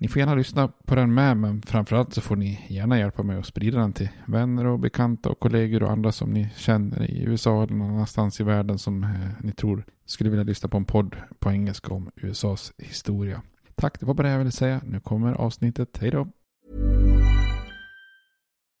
Ni får gärna lyssna på den med, men framförallt så får ni gärna hjälpa mig att sprida den till vänner och bekanta och kollegor och andra som ni känner i USA eller någon annanstans i världen som eh, ni tror skulle vilja lyssna på en podd på engelska om USAs historia. Tack, det var bara det jag ville säga. Nu kommer avsnittet. Hej då!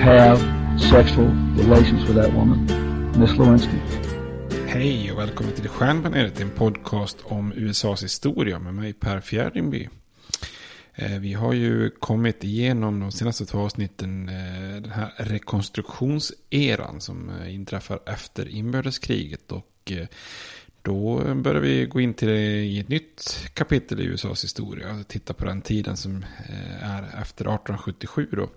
have sexual relations with that woman, Miss Lewinsky. Hej och välkommen till Stjärnbaneret, en podcast om USAs historia med mig Per Fjärdingby. Eh, vi har ju kommit igenom de senaste två avsnitten eh, den här rekonstruktionseran som eh, inträffar efter inbördeskriget. Och då börjar vi gå in till ett nytt kapitel i USAs historia. Titta på den tiden som är efter 1877 då.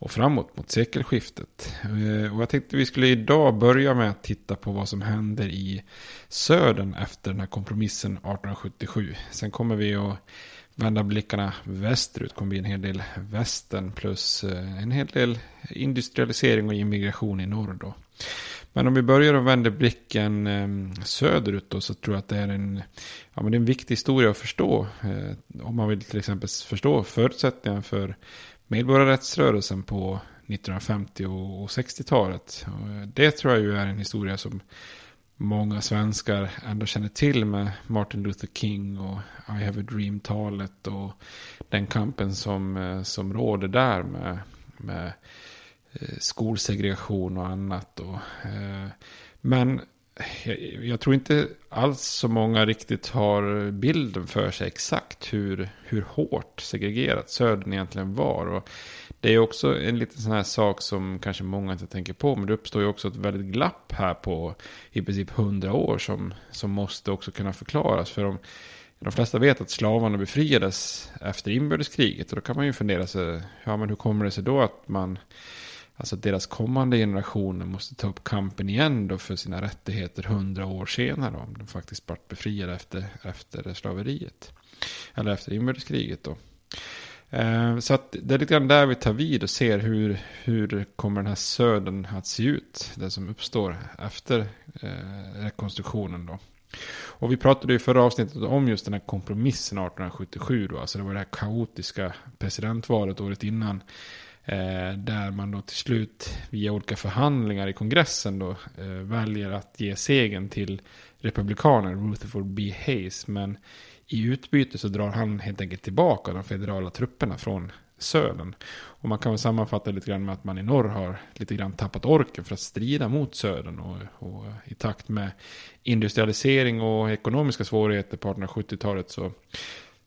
Och framåt mot sekelskiftet. Eh, och jag tänkte vi skulle idag börja med att titta på vad som händer i södern efter den här kompromissen 1877. Sen kommer vi att vända blickarna västerut. kommer bli en hel del västern plus eh, en hel del industrialisering och immigration i norr då. Men om vi börjar och vänder blicken eh, söderut då så tror jag att det är en, ja, men det är en viktig historia att förstå. Om man vill till exempel förstå förutsättningarna för medborgarrättsrörelsen på 1950 och 60-talet. Det tror jag ju är en historia som många svenskar ändå känner till med Martin Luther King och I have a dream-talet och den kampen som, eh, som råder där med, med eh, skolsegregation och annat. Och, eh, men jag, jag tror inte alls så många riktigt har bilden för sig exakt hur, hur hårt segregerat södern egentligen var. Och det är också en liten sån här sak som kanske många inte tänker på. Men det uppstår ju också ett väldigt glapp här på i princip hundra år som, som måste också kunna förklaras. För om, de flesta vet att slavarna befriades efter inbördeskriget. Och då kan man ju fundera sig, ja men hur kommer det sig då att man, alltså deras kommande generationer måste ta upp kampen igen då för sina rättigheter hundra år senare. Om de faktiskt vart befriade efter, efter slaveriet. Eller efter inbördeskriget då. Eh, så att det är lite grann där vi tar vid och ser hur, hur kommer den här södern att se ut. Det som uppstår efter eh, rekonstruktionen då. Och vi pratade i förra avsnittet om just den här kompromissen 1877 då. Alltså det var det här kaotiska presidentvalet året innan. Eh, där man då till slut via olika förhandlingar i kongressen då eh, väljer att ge segern till republikanen Rutherford B. Hayes. Men i utbyte så drar han helt enkelt tillbaka de federala trupperna från södern. Och man kan väl sammanfatta lite grann med att man i norr har lite grann tappat orken för att strida mot södern. Och, och i takt med industrialisering och ekonomiska svårigheter på 1870-talet så,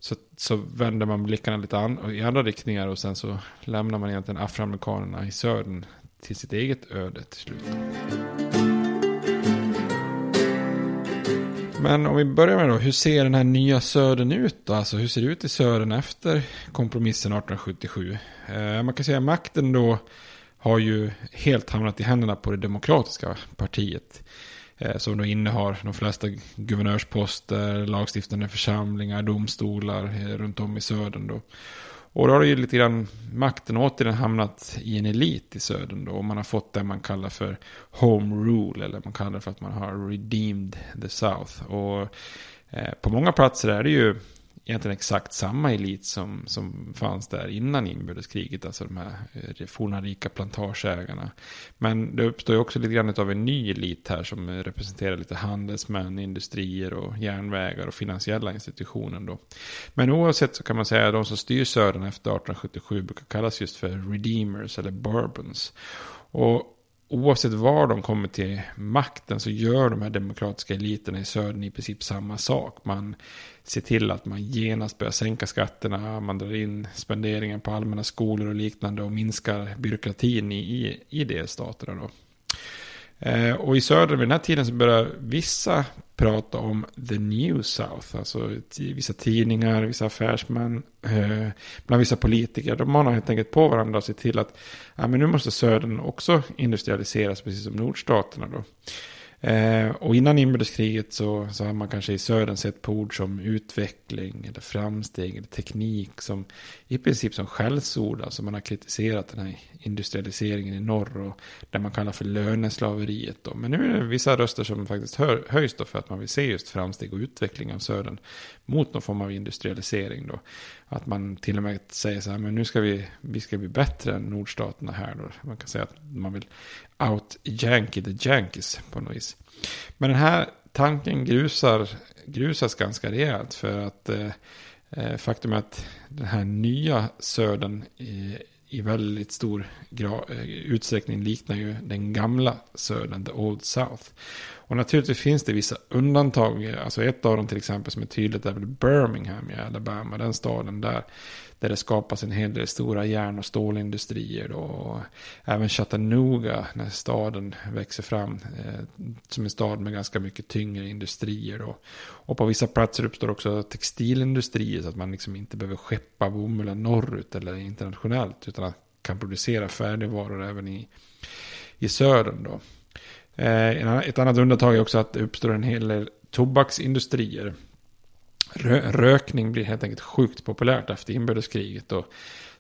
så, så vänder man blickarna lite an, i andra riktningar och sen så lämnar man egentligen afroamerikanerna i södern till sitt eget öde till slut. Men om vi börjar med då, hur ser den här nya södern ut då? Alltså hur ser det ut i södern efter kompromissen 1877? Eh, man kan säga att makten då har ju helt hamnat i händerna på det demokratiska partiet. Eh, som då innehar de flesta guvernörsposter, lagstiftande församlingar, domstolar eh, runt om i södern då. Och då har ju lite grann makten återigen hamnat i en elit i södern då. Och man har fått det man kallar för home rule. Eller man kallar det för att man har redeemed the South. Och eh, på många platser är det ju egentligen exakt samma elit som, som fanns där innan inbördeskriget. Alltså de här eh, forna rika plantageägarna. Men det uppstår ju också lite grann av en ny elit här som representerar lite handelsmän, industrier och järnvägar och finansiella institutioner då. Men oavsett så kan man säga att de som styr södern efter 1877 brukar kallas just för redeemers eller bourbons. Och oavsett var de kommer till makten så gör de här demokratiska eliterna i södern i princip samma sak. Man ser till att man genast börjar sänka skatterna, man drar in spenderingen på allmänna skolor och liknande och minskar byråkratin i, i, i delstaterna. Då. Eh, och i söder vid den här tiden så börjar vissa prata om the new south. Alltså vissa tidningar, vissa affärsmän, eh, bland vissa politiker. De manar helt enkelt på varandra och ser till att ja, men nu måste södern också industrialiseras precis som nordstaterna. Då. Eh, och innan inbördeskriget så, så har man kanske i södern sett på ord som utveckling eller framsteg eller teknik som i princip som skällsord. Alltså man har kritiserat den här industrialiseringen i norr och det man kallar för löneslaveriet. Då. Men nu är det vissa röster som faktiskt hör, höjs då för att man vill se just framsteg och utveckling av södern mot någon form av industrialisering. Då. Att man till och med säger så här, men nu ska vi, vi ska bli bättre än nordstaterna här. Då. Man kan säga att man vill out-yankee the yankees på något vis. Men den här tanken grusar, grusas ganska rejält för att eh, eh faktum är att den här nya södern i, i väldigt stor eh, utsträckning liknar ju den gamla södern, the old south. Och naturligtvis finns det vissa undantag. Alltså ett av dem till exempel som är tydligt är väl Birmingham i Alabama. Den staden där, där det skapas en hel del stora järn och stålindustrier. Då. Och även Chattanooga, när staden växer fram. Eh, som en stad med ganska mycket tyngre industrier. Då. Och på vissa platser uppstår också textilindustrier. Så att man liksom inte behöver skeppa bomullen norrut eller internationellt. Utan kan producera färdigvaror även i, i södern. Då. Eh, ett annat undantag är också att det uppstår en hel del tobaksindustrier rökning blir helt enkelt sjukt populärt efter inbördeskriget. Och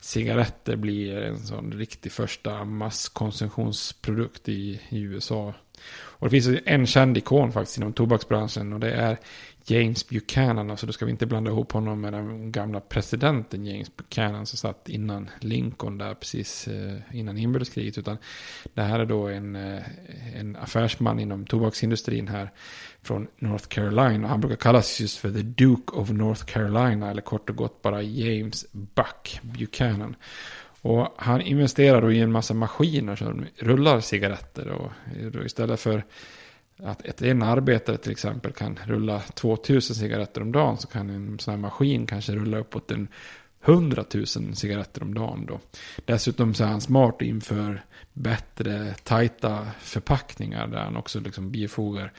cigaretter blir en sån riktig första masskonsumtionsprodukt i, i USA. Och det finns en känd ikon faktiskt inom tobaksbranschen och det är James Buchanan. Alltså då ska vi inte blanda ihop honom med den gamla presidenten James Buchanan som satt innan Lincoln där precis eh, innan inbördeskriget. Utan det här är då en, eh, en affärsman inom tobaksindustrin här från North Carolina. Han brukar kallas just för The Duke of North Carolina eller kort och gott bara James Buck Buchanan. Och han investerar då i en massa maskiner som rullar cigaretter. Och istället för att en arbetare till exempel kan rulla 2000 cigaretter om dagen så kan en sån här maskin kanske rulla uppåt en 100 000 cigaretter om dagen då. Dessutom så är han smart inför bättre tajta förpackningar där han också liksom bifogar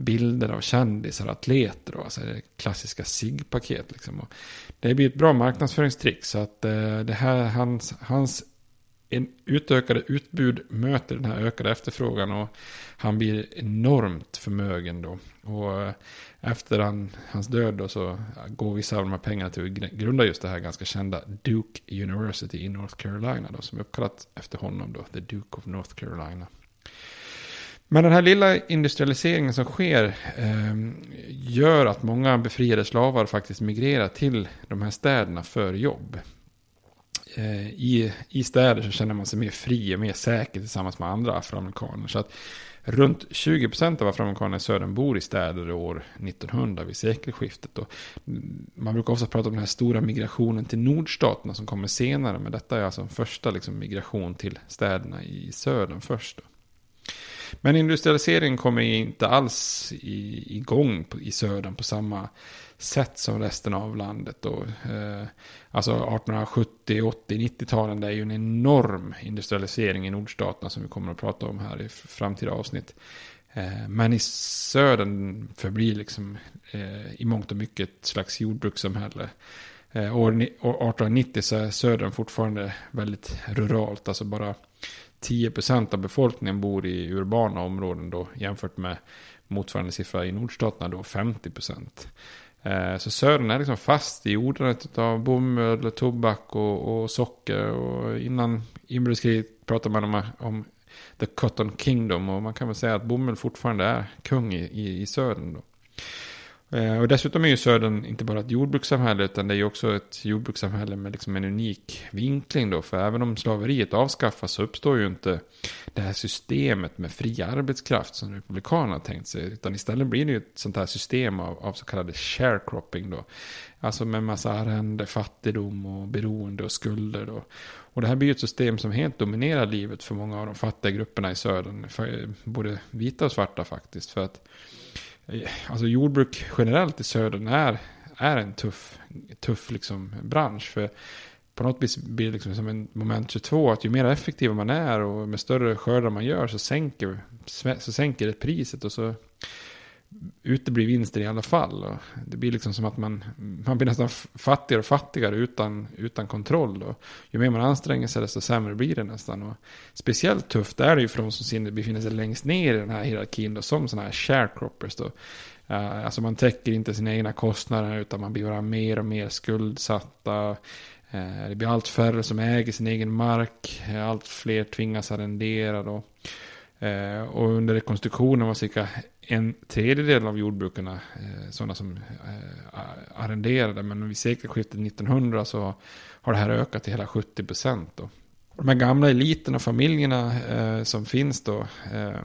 bilder av kändisar och atleter. och alltså det klassiska SIG-paket. Liksom. Och det blir ett bra marknadsföringstrick. Så att eh, det här, hans, hans en utökade utbud möter den här ökade efterfrågan och han blir enormt förmögen då. Och eh, efter han, hans död då så går vissa av de här pengarna till att grunda just det här ganska kända Duke University i North Carolina då, som är uppkallat efter honom då, The Duke of North Carolina. Men den här lilla industrialiseringen som sker eh, gör att många befriade slavar faktiskt migrerar till de här städerna för jobb. Eh, i, I städer så känner man sig mer fri och mer säker tillsammans med andra afroamerikaner. Så att runt 20% av afroamerikanerna i södern bor i städer år 1900 vid sekelskiftet. Och man brukar ofta prata om den här stora migrationen till nordstaterna som kommer senare. Men detta är alltså en första liksom, migration till städerna i södern först. Då. Men industrialiseringen kommer inte alls igång i södern på samma sätt som resten av landet. Och, eh, alltså 1870, 80, 90-talen, det är ju en enorm industrialisering i nordstaterna som vi kommer att prata om här i framtida avsnitt. Eh, men i södern förblir liksom eh, i mångt och mycket ett slags jordbrukssamhälle. Eh, år 1890 så är södern fortfarande väldigt ruralt, alltså bara 10% av befolkningen bor i urbana områden då jämfört med motsvarande siffra i nordstaterna då 50%. Eh, så södern är liksom fast i odlandet av bomull, tobak och, och socker. Och innan inbördeskriget pratade man om, om the cotton kingdom. Och man kan väl säga att bomull fortfarande är kung i, i, i södern. Då. Eh, och dessutom är ju Södern inte bara ett jordbrukssamhälle utan det är ju också ett jordbrukssamhälle med liksom en unik vinkling då. För även om slaveriet avskaffas så uppstår ju inte det här systemet med fri arbetskraft som republikanerna har tänkt sig. Utan istället blir det ju ett sånt här system av, av så kallade sharecropping då. Alltså med massa arrende, fattigdom och beroende och skulder då. Och det här blir ju ett system som helt dominerar livet för många av de fattiga grupperna i södern. För, både vita och svarta faktiskt. För att alltså jordbruk generellt i södern är, är en tuff, tuff liksom bransch. För på något vis blir det liksom som en moment 22. Att ju mer effektiv man är och med större skördar man gör så sänker, så sänker det priset. Och så uteblir vinster i alla fall. Och det blir liksom som att man, man blir nästan fattigare och fattigare utan, utan kontroll. Och ju mer man anstränger sig desto sämre blir det nästan. Och speciellt tufft är det ju för de som befinner sig längst ner i den här hierarkin då, som sådana här sharecroppers. Då. Uh, alltså man täcker inte sina egna kostnader utan man blir bara mer och mer skuldsatta. Uh, det blir allt färre som äger sin egen mark. Eh, allt fler tvingas arrendera. Då. Och under rekonstruktionen var cirka en tredjedel av jordbrukarna eh, sådana som eh, arrenderade. Men vid sekelskiftet 1900 så har det här ökat till hela 70 procent de här gamla eliterna och familjerna eh, som finns då, eh,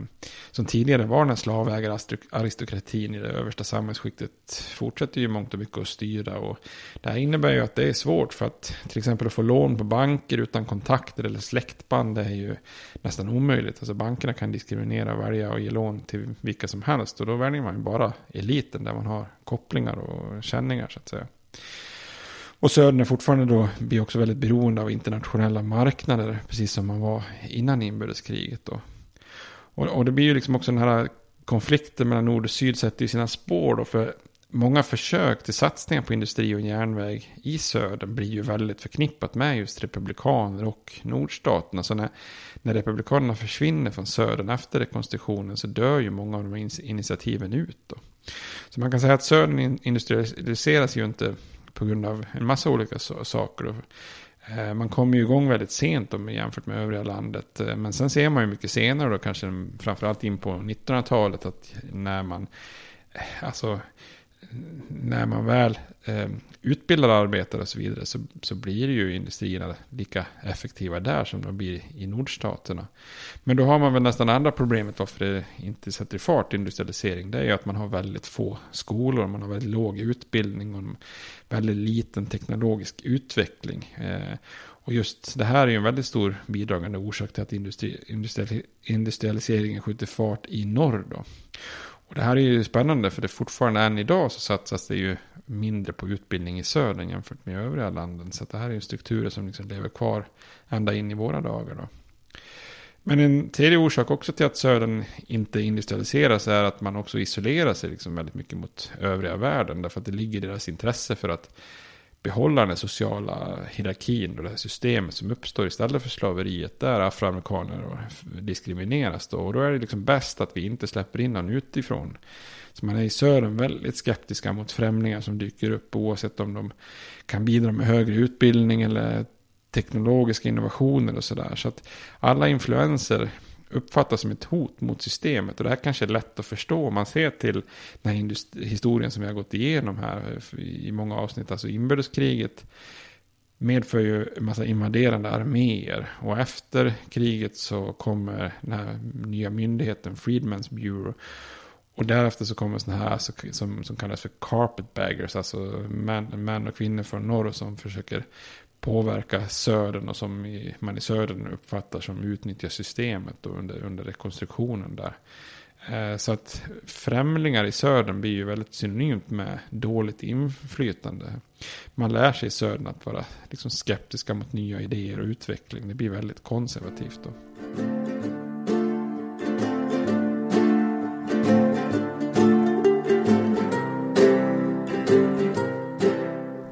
som tidigare var den här slavägararistokratin i det översta samhällsskiktet, fortsätter ju mångt och mycket att styra. Och det här innebär ju att det är svårt för att till exempel att få lån på banker utan kontakter eller släktband Det är ju nästan omöjligt. Alltså bankerna kan diskriminera, välja och ge lån till vilka som helst och då väljer man ju bara eliten där man har kopplingar och känningar så att säga. Och södern är fortfarande då, blir också väldigt beroende av internationella marknader, precis som man var innan inbördeskriget. Då. Och, och det blir ju liksom också den här konflikten mellan nord och syd sätter ju sina spår då, för många försök till satsningar på industri och järnväg i södern blir ju väldigt förknippat med just republikaner och nordstaterna. Så när, när republikanerna försvinner från södern efter rekonstruktionen så dör ju många av de här initiativen ut. Då. Så man kan säga att södern industrialiseras ju inte på grund av en massa olika saker. Eh, man kommer ju igång väldigt sent om jämfört med övriga landet. Eh, men sen ser man ju mycket senare då kanske framförallt in på 1900-talet att när man eh, alltså när man väl eh, utbildar arbetare och så vidare så, så blir ju industrierna lika effektiva där som de blir i nordstaterna. Men då har man väl nästan andra problemet varför det inte sätter fart industrialisering. Det är ju att man har väldigt få skolor, man har väldigt låg utbildning och väldigt liten teknologisk utveckling. Eh, och just det här är ju en väldigt stor bidragande orsak till att industri, industri, industrialiseringen skjuter fart i norr. Då. Och det här är ju spännande för det fortfarande än idag så satsas det ju mindre på utbildning i södern jämfört med övriga landen. Så det här är ju strukturer som liksom lever kvar ända in i våra dagar. Då. Men en tredje orsak också till att södern inte industrialiseras är att man också isolerar sig liksom väldigt mycket mot övriga världen. Därför att det ligger i deras intresse för att behålla den sociala hierarkin och det här systemet som uppstår istället för slaveriet där afroamerikaner diskrimineras. Då. Och då är det liksom bäst att vi inte släpper in någon utifrån. Så man är i södern väldigt skeptiska mot främlingar som dyker upp oavsett om de kan bidra med högre utbildning eller teknologiska innovationer och sådär. Så att alla influenser uppfattas som ett hot mot systemet. Och det här kanske är lätt att förstå om man ser till den här historien som vi har gått igenom här eh, i många avsnitt. Alltså inbördeskriget medför ju en massa invaderande arméer. Och efter kriget så kommer den här nya myndigheten Freedmen's Bureau. Och därefter så kommer sådana här som, som kallas för carpetbaggers. Alltså män, män och kvinnor från norr som försöker påverka södern och som man i södern uppfattar som utnyttjar systemet under, under rekonstruktionen där. Eh, så att främlingar i södern blir ju väldigt synonymt med dåligt inflytande. Man lär sig i södern att vara liksom skeptiska mot nya idéer och utveckling. Det blir väldigt konservativt då.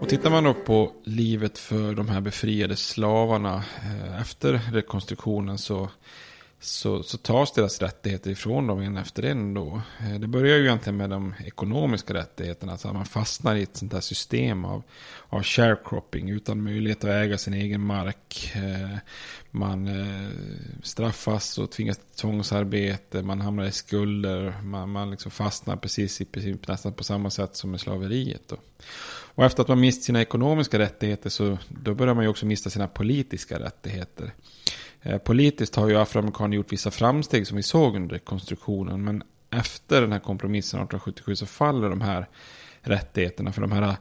Tittar man då på livet för de här befriade slavarna eh, efter rekonstruktionen så, så, så tas deras rättigheter ifrån dem en efter en då. Eh, det börjar ju egentligen med de ekonomiska rättigheterna, alltså att man fastnar i ett sånt här system av, av sharecropping utan möjlighet att äga sin egen mark. Eh, man eh, straffas och tvingas till tvångsarbete, man hamnar i skulder, man, man liksom fastnar precis i princip nästan på samma sätt som med slaveriet. Då. Och efter att man mist sina ekonomiska rättigheter så då börjar man ju också mista sina politiska rättigheter. Eh, politiskt har ju afroamerikaner gjort vissa framsteg som vi såg under rekonstruktionen. Men efter den här kompromissen 1877 så faller de här rättigheterna. För de här eh,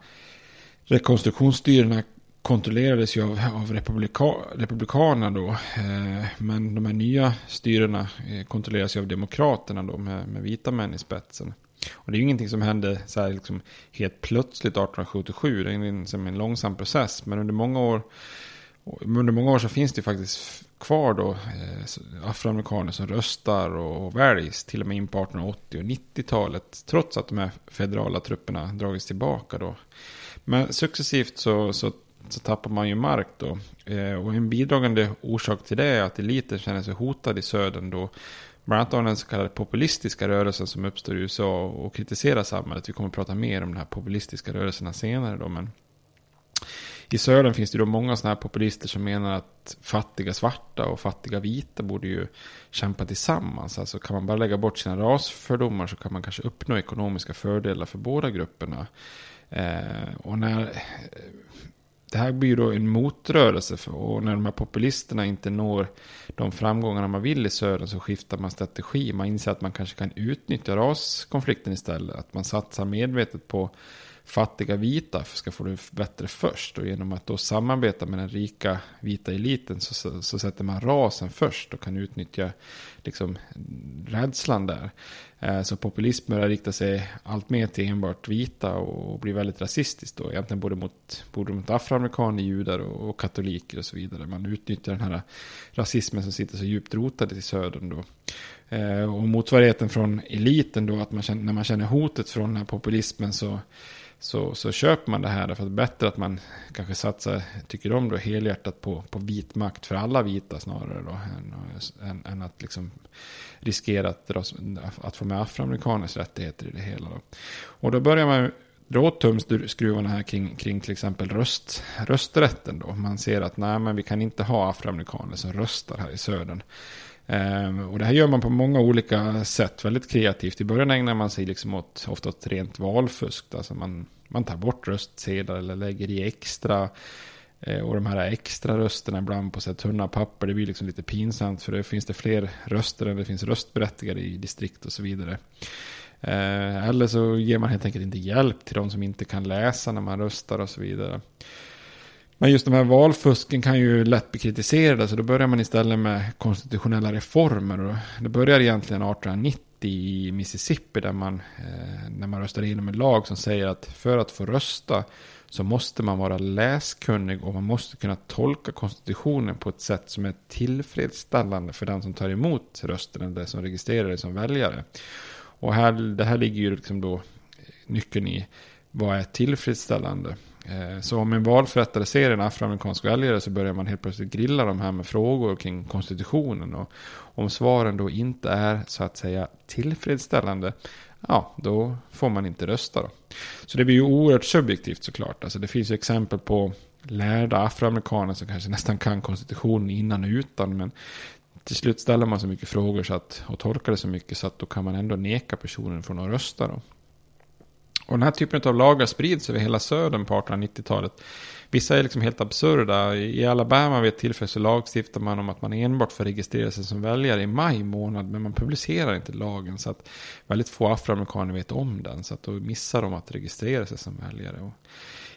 rekonstruktionsstyrena kontrollerades ju av, av republika, republikanerna då. Eh, men de här nya styrena eh, kontrolleras ju av demokraterna då med, med vita män i spetsen. Och det är ju ingenting som hände så här liksom helt plötsligt 1877. Det är en, som en långsam process. Men under många år, under många år så finns det faktiskt kvar då eh, afroamerikaner som röstar och, och väljs till och med in på 1880 och 90-talet. Trots att de här federala trupperna dragits tillbaka då. Men successivt så, så, så tappar man ju mark då. Eh, och en bidragande orsak till det är att eliten känner sig hotad i södern då. Bland annat av den så kallade populistiska rörelsen som uppstår i USA och kritiserar samhället. Vi kommer att prata mer om de här populistiska rörelserna senare då. Men i södern finns det då många sådana här populister som menar att fattiga svarta och fattiga vita borde ju kämpa tillsammans. Alltså kan man bara lägga bort sina rasfördomar så kan man kanske uppnå ekonomiska fördelar för båda grupperna. Eh, och när det här blir ju då en motrörelse. För, och när de här populisterna inte når de framgångarna man vill i södern så skiftar man strategi. Man inser att man kanske kan utnyttja raskonflikten istället. Att man satsar medvetet på fattiga vita ska få det bättre först. Och genom att då samarbeta med den rika vita eliten så, så, så sätter man rasen först och kan utnyttja liksom, rädslan där. Eh, så populism börjar rikta sig allt mer till enbart vita och blir väldigt rasistiskt då. Egentligen både mot, både mot afroamerikaner, judar och, och katoliker och så vidare. Man utnyttjar den här rasismen som sitter så djupt rotad i södern då. Eh, och motsvarigheten från eliten då, att man känner, när man känner hotet från den här populismen så så, så köper man det här. Därför att det är bättre att man kanske satsar, tycker om då, helhjärtat på, på vit makt för alla vita snarare då. Än, än, än att liksom riskera att, att få med afroamerikaners rättigheter i det hela. Då. Och då börjar man dra åt tumskruvarna här kring, kring till exempel röst, rösträtten då. Man ser att nej, men vi kan inte ha afroamerikaner som röstar här i södern. Ehm, och det här gör man på många olika sätt, väldigt kreativt. I början ägnar man sig liksom åt, ofta åt rent valfusk. Alltså man, man tar bort röstsedlar eller lägger i extra. Eh, och de här extra rösterna ibland på så här tunna papper, det blir liksom lite pinsamt. För det finns det fler röster än det finns röstberättigade i distrikt och så vidare. Ehm, eller så ger man helt enkelt inte hjälp till de som inte kan läsa när man röstar och så vidare. Men just de här valfusken kan ju lätt bli kritiserade. Så då börjar man istället med konstitutionella reformer. det börjar egentligen 1890 i Mississippi. Där man, eh, när man röstar igenom en lag som säger att för att få rösta så måste man vara läskunnig och man måste kunna tolka konstitutionen på ett sätt som är tillfredsställande för den som tar emot rösten eller som registrerar det som väljare. Och här, det här ligger ju liksom då nyckeln i vad är tillfredsställande. Eh, så om en valförrättare ser en afroamerikansk väljare så börjar man helt plötsligt grilla de här med frågor kring konstitutionen. Och om svaren då inte är så att säga tillfredsställande, ja då får man inte rösta. Då. Så det blir ju oerhört subjektivt såklart. Alltså det finns ju exempel på lärda afroamerikaner som kanske nästan kan konstitutionen innan och utan. Men till slut ställer man så mycket frågor så att, och tolkar det så mycket så att då kan man ändå neka personen från att rösta. Då. Och den här typen av lagar sprids över hela södern på 1890-talet. Vissa är liksom helt absurda. I Alabama vid ett tillfälle så lagstiftar man om att man enbart får registrera sig som väljare i maj månad. Men man publicerar inte lagen så att väldigt få afroamerikaner vet om den. Så att då missar de att registrera sig som väljare. Och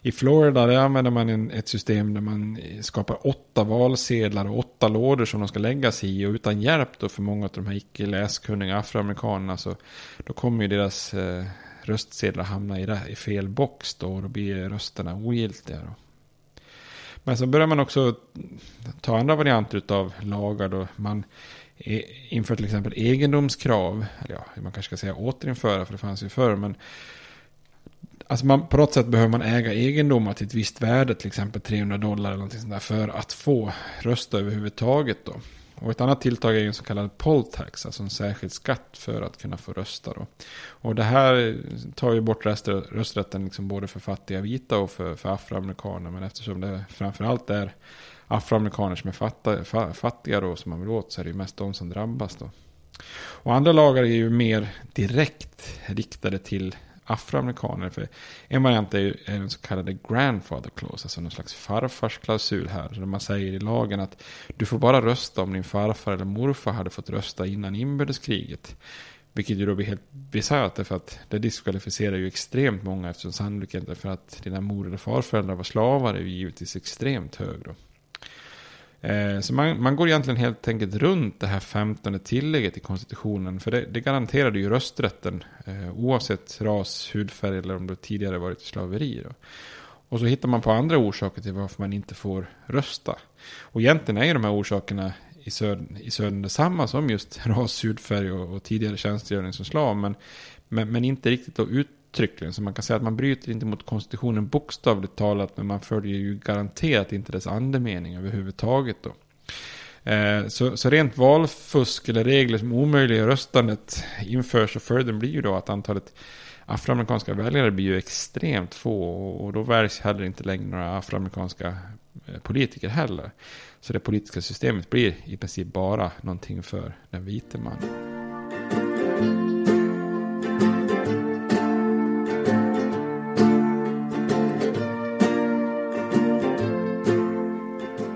I Florida där använder man en, ett system där man skapar åtta valsedlar och åtta lådor som de ska läggas i. Och utan hjälp då för många av de här icke läskunniga afroamerikanerna så då kommer ju deras eh, röstsedlar hamnar i, fel box då och då blir rösterna ogiltiga. Då. Men så börjar man också ta andra varianter av lagar då man e, inför till exempel egendomskrav. Eller ja, man kanske ska säga återinföra för det fanns ju förr. Men Alltså man, på något sätt behöver man äga egendomar till ett visst värde, till exempel 300 dollar eller någonting sånt där, för att få rösta överhuvudtaget då. Och ett annat tilltag är en så kallad poll tax, alltså en särskild skatt för att kunna få rösta. Då. Och det här tar ju bort rösträtten liksom både för fattiga vita och för, för afroamerikaner. Men eftersom det framförallt är afroamerikaner som är fattiga, fattiga då, som man vill åt så är det ju mest de som drabbas. Då. Och andra lagar är ju mer direkt riktade till afroamerikaner. För en variant är, är den så kallade grandfather clause, alltså någon slags farfarsklausul här. Där man säger i lagen att du får bara rösta om din farfar eller morfar hade fått rösta innan inbördeskriget. Vilket ju då blir helt bisarrt för att det diskvalificerar ju extremt många eftersom sannolikheten för att dina mor eller farföräldrar var slavar är ju givetvis extremt hög då. Eh, så man, man, går egentligen helt enkelt runt det här femtonde tillägget i konstitutionen. För det, det garanterade ju rösträtten eh, oavsett ras, hudfärg eller om det tidigare varit slaveri. Då. Och så hittar man på andra orsaker till varför man inte får rösta. Och egentligen är ju de här orsakerna i södern, i södern detsamma som just ras, hudfärg och, och tidigare tjänstgöring som slav. Men, men, men inte riktigt då ut, uttryckligen. Så man kan säga att man bryter inte mot konstitutionen bokstavligt talat. Men man följer ju garanterat inte dess andemening överhuvudtaget då. Eh, så, så rent valfusk eller regler som omöjliggör röstandet införs och följden blir ju då att antalet afroamerikanska väljare blir ju extremt få och då väljs heller inte längre några afroamerikanska eh, politiker heller. Så det politiska systemet blir i princip bara någonting för den vite mannen.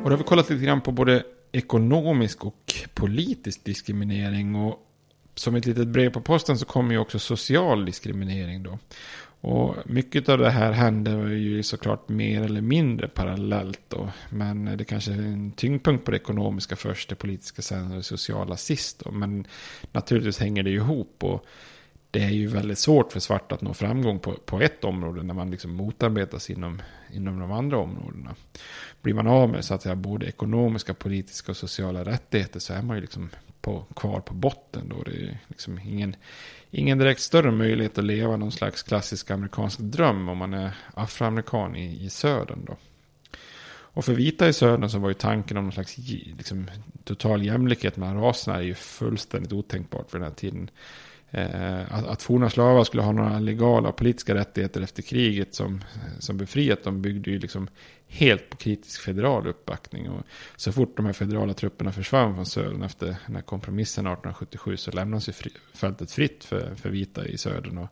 Och då har vi kollat lite grann på både ekonomisk och politisk diskriminering. Och som ett litet brev på posten så kommer ju också social diskriminering då. Och mycket av det här händer ju såklart mer eller mindre parallellt då. Men det kanske är en tyngdpunkt på det ekonomiska först, det politiska sen och det sociala sist då. Men naturligtvis hänger det ju ihop. Och det är ju väldigt svårt för svart att nå framgång på, på ett område när man liksom motarbetas inom, inom de andra områdena. Blir man av med så att säga, både ekonomiska, politiska och sociala rättigheter så är man ju liksom på, kvar på botten. Då. Det är liksom ingen, ingen direkt större möjlighet att leva någon slags klassisk amerikansk dröm om man är afroamerikan i, i södern. Då. Och för vita i södern så var ju tanken om någon slags liksom, total jämlikhet mellan raserna är ju fullständigt otänkbart för den här tiden. Eh, att, att forna slavar skulle ha några legala politiska rättigheter efter kriget som, som befriat dem byggde ju liksom helt på kritisk federal uppbackning. Och så fort de här federala trupperna försvann från södern efter den här kompromissen 1877 så lämnades ju fri, fältet fritt för, för vita i södern. Och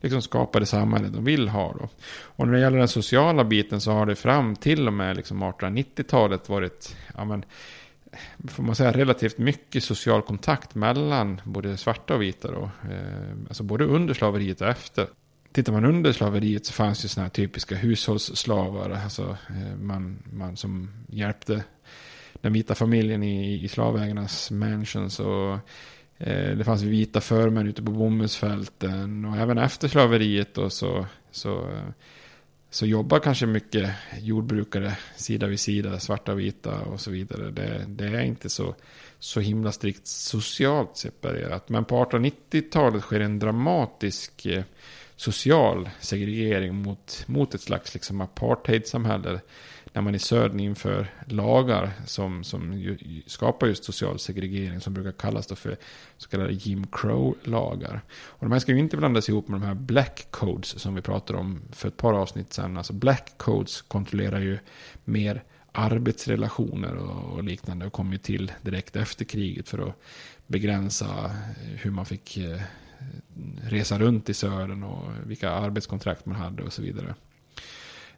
liksom skapade samhället de vill ha. Då. Och när det gäller den sociala biten så har det fram till och med liksom 1890-talet varit ja, men, får man säga, relativt mycket social kontakt mellan både svarta och vita. Då. Eh, alltså både under slaveriet och efter. Tittar man under slaveriet så fanns ju sådana här typiska hushållsslavar. Alltså eh, man, man som hjälpte den vita familjen i, i slavägarnas mansions. Och eh, det fanns vita förmän ute på bomullsfälten. Och även efter slaveriet då så, så så jobbar kanske mycket jordbrukare sida vid sida, svarta och vita och så vidare. Det, det är inte så, så himla strikt socialt separerat. Men på 1890-talet sker en dramatisk eh, social segregering mot, mot ett slags liksom apartheidsamhälle när man i södern inför lagar som, som ju, skapar just social segregering som brukar kallas för så kallade Jim Crow-lagar. Och de här ska ju inte blandas ihop med de här Black Codes som vi pratade om för ett par avsnitt sedan. Alltså Black Codes kontrollerar ju mer arbetsrelationer och liknande och kom ju till direkt efter kriget för att begränsa eh, hur man fick eh, resa runt i södern och vilka arbetskontrakt man hade och så vidare.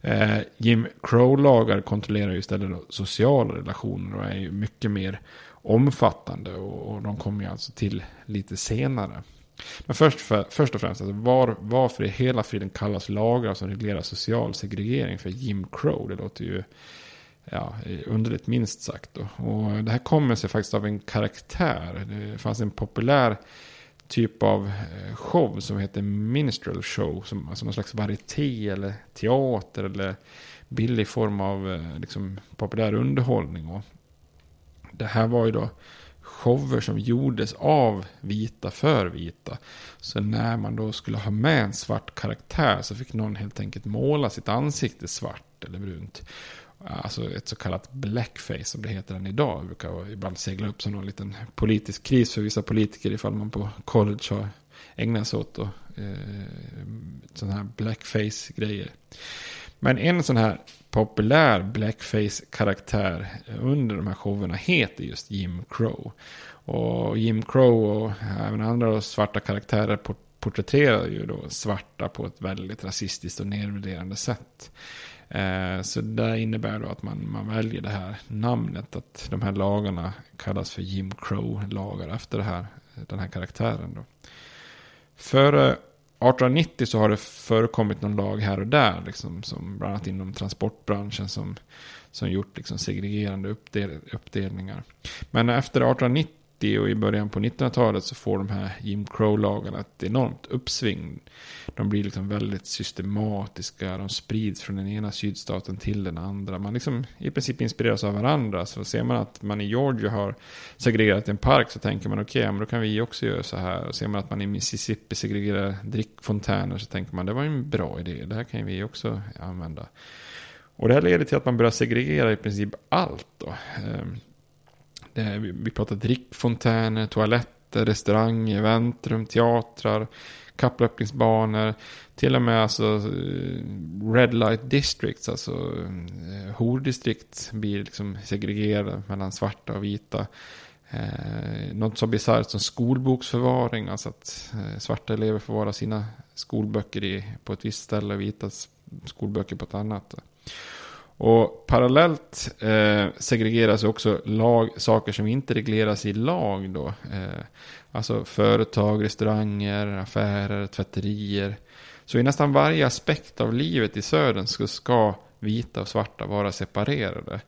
Eh, Jim Crow-lagar kontrollerar ju istället sociala relationer och är ju mycket mer omfattande och, de kommer ju alltså till lite senare. Men först, för, först och främst, alltså var, varför i hela friden kallas lagar som reglerar social segregering för Jim Crow? Det låter ju ja, underligt minst sagt. Då. Och det här kommer sig faktiskt av en karaktär. Det fanns en populär typ av eh, show som heter minstrel show. Som, alltså någon slags varieté eller teater eller billig form av eh, liksom, populär underhållning. Och det här var ju då shower som gjordes av vita för vita. Så när man då skulle ha med en svart karaktär så fick någon helt enkelt måla sitt ansikte svart eller brunt. Alltså ett så kallat blackface som det heter än idag. Det brukar ibland segla upp som någon liten politisk kris för vissa politiker ifall man på college har ägnat sig åt och, eh, sådana här blackface-grejer. Men en sån här populär blackface-karaktär under de här showerna heter just Jim Crow. Och Jim Crow och även andra svarta karaktärer porträtterar ju då svarta på ett väldigt rasistiskt och nedvärderande sätt. Eh, så det innebär då att man, man väljer det här namnet. Att de här lagarna kallas för Jim Crow-lagar efter det här, den här karaktären. Då. Före 1890 så har det förekommit någon lag här och där. Liksom, som bland annat inom transportbranschen som, som gjort liksom segregerande uppdel, uppdelningar. Men efter 1890 och i början på 1900-talet så får de här Jim Crow-lagarna ett enormt uppsving. De blir liksom väldigt systematiska, de sprids från den ena sydstaten till den andra. Man liksom i princip inspireras av varandra. Så ser man att man i Georgia har segregerat en park så tänker man okej, okay, men då kan vi också göra så här. Och ser man att man i Mississippi segregerar drickfontäner så tänker man det var en bra idé, det här kan vi också använda. Och det här leder till att man börjar segregera i princip allt då. Ehm, Eh, vi pratar drickfontäner, toaletter, restauranger, väntrum, teatrar, kapplöpningsbanor. Till och med alltså eh, Red Light Districts, alltså eh, hordistrikt blir liksom segregerade mellan svarta och vita. Eh, något så bisarrt som skolboksförvaring, alltså att eh, svarta elever förvarar sina skolböcker i, på ett visst ställe och vita skolböcker på ett annat. Och parallellt eh, segregeras också lag, saker som inte regleras i lag. Då. Eh, alltså företag, restauranger, affärer, tvätterier. Så i nästan varje aspekt av livet i södern så ska vita och svarta vara separerade.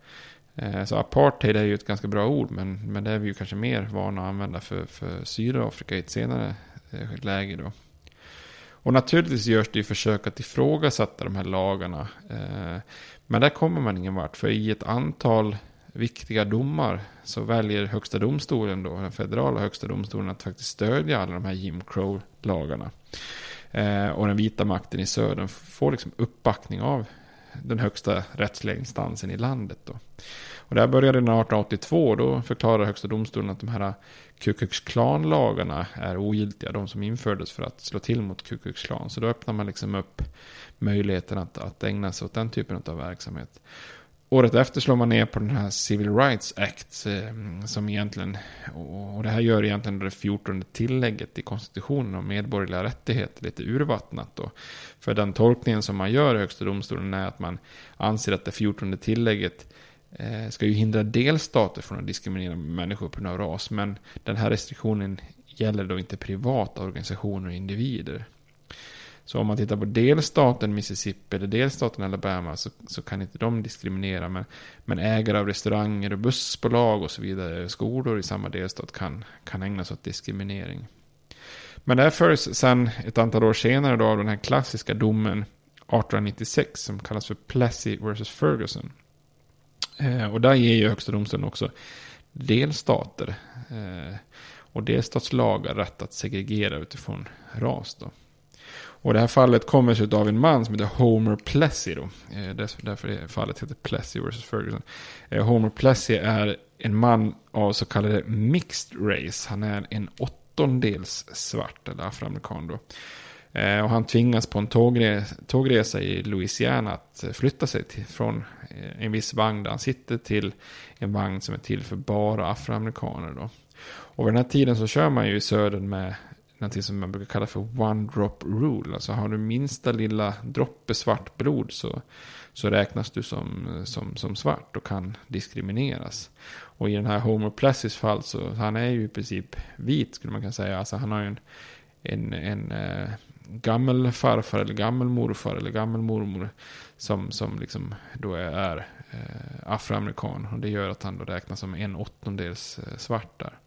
Eh, så apartheid är ju ett ganska bra ord, men, men det är vi ju kanske mer vana att använda för, för Sydafrika i ett senare eh, läge. Då. Och naturligtvis görs det ju försök att ifrågasätta de här lagarna. Eh, men där kommer man ingen vart. För i ett antal viktiga domar så väljer högsta domstolen då, den federala högsta domstolen, att faktiskt stödja alla de här Jim Crow-lagarna. Eh, och den vita makten i södern får liksom uppbackning av den högsta rättsliga instansen i landet. Då. Och det här började 1882. Då förklarade högsta domstolen att de här Ku Klux Klan-lagarna är ogiltiga. De som infördes för att slå till mot Ku Klux Klan. Så då öppnar man liksom upp möjligheten att, att ägna sig åt den typen av verksamhet. Året efter slår man ner på den här Civil Rights Act. Eh, som egentligen, och det här gör egentligen det 14 tillägget i konstitutionen om medborgerliga rättigheter lite urvattnat. Då. För den tolkningen som man gör i högsta domstolen är att man anser att det 14 tillägget eh, Eh, ska ju hindra delstater från att diskriminera människor på grund av ras. Men den här restriktionen gäller då inte privata organisationer och individer. Så om man tittar på delstaten Mississippi eller delstaten Alabama så, så kan inte de diskriminera. Men, men ägare av restauranger och bussbolag och så vidare, skolor i samma delstat kan, kan ägna sig åt diskriminering. Men det här följs sen ett antal år senare då av den här klassiska domen 1896 som kallas för Plessy vs. Ferguson. Eh, och där ger ju högsta domstolen också delstater eh, och delstatslagar rätt att segregera utifrån ras. Då. Och det här fallet kommer sig av en man som heter Homer Plessy. Då. Eh, därför det fallet heter Plessy vs. Ferguson. Eh, Homer Plessy är en man av så kallade mixed race. Han är en åttondels svart eller afroamerikan då. Eh, och han tvingas på en tågresa, tågresa i Louisiana att eh, flytta sig till, från eh, en viss vagn där han sitter till en vagn som är till för bara afroamerikaner. Då. Och vid den här tiden så kör man ju i södern med någonting som man brukar kalla för one drop rule. Alltså har du minsta lilla droppe svart blod så, så räknas du som, som, som svart och kan diskrimineras. Och i den här Homer Plessys fall så han är ju i princip vit skulle man kunna säga. Alltså han har ju en, en, en eh, gammel gammelfarfar eller gammelmorfar eller gammelmormor som, som liksom då är, är eh, afroamerikan. Och det gör att han då räknas som en åttondels eh, svart där.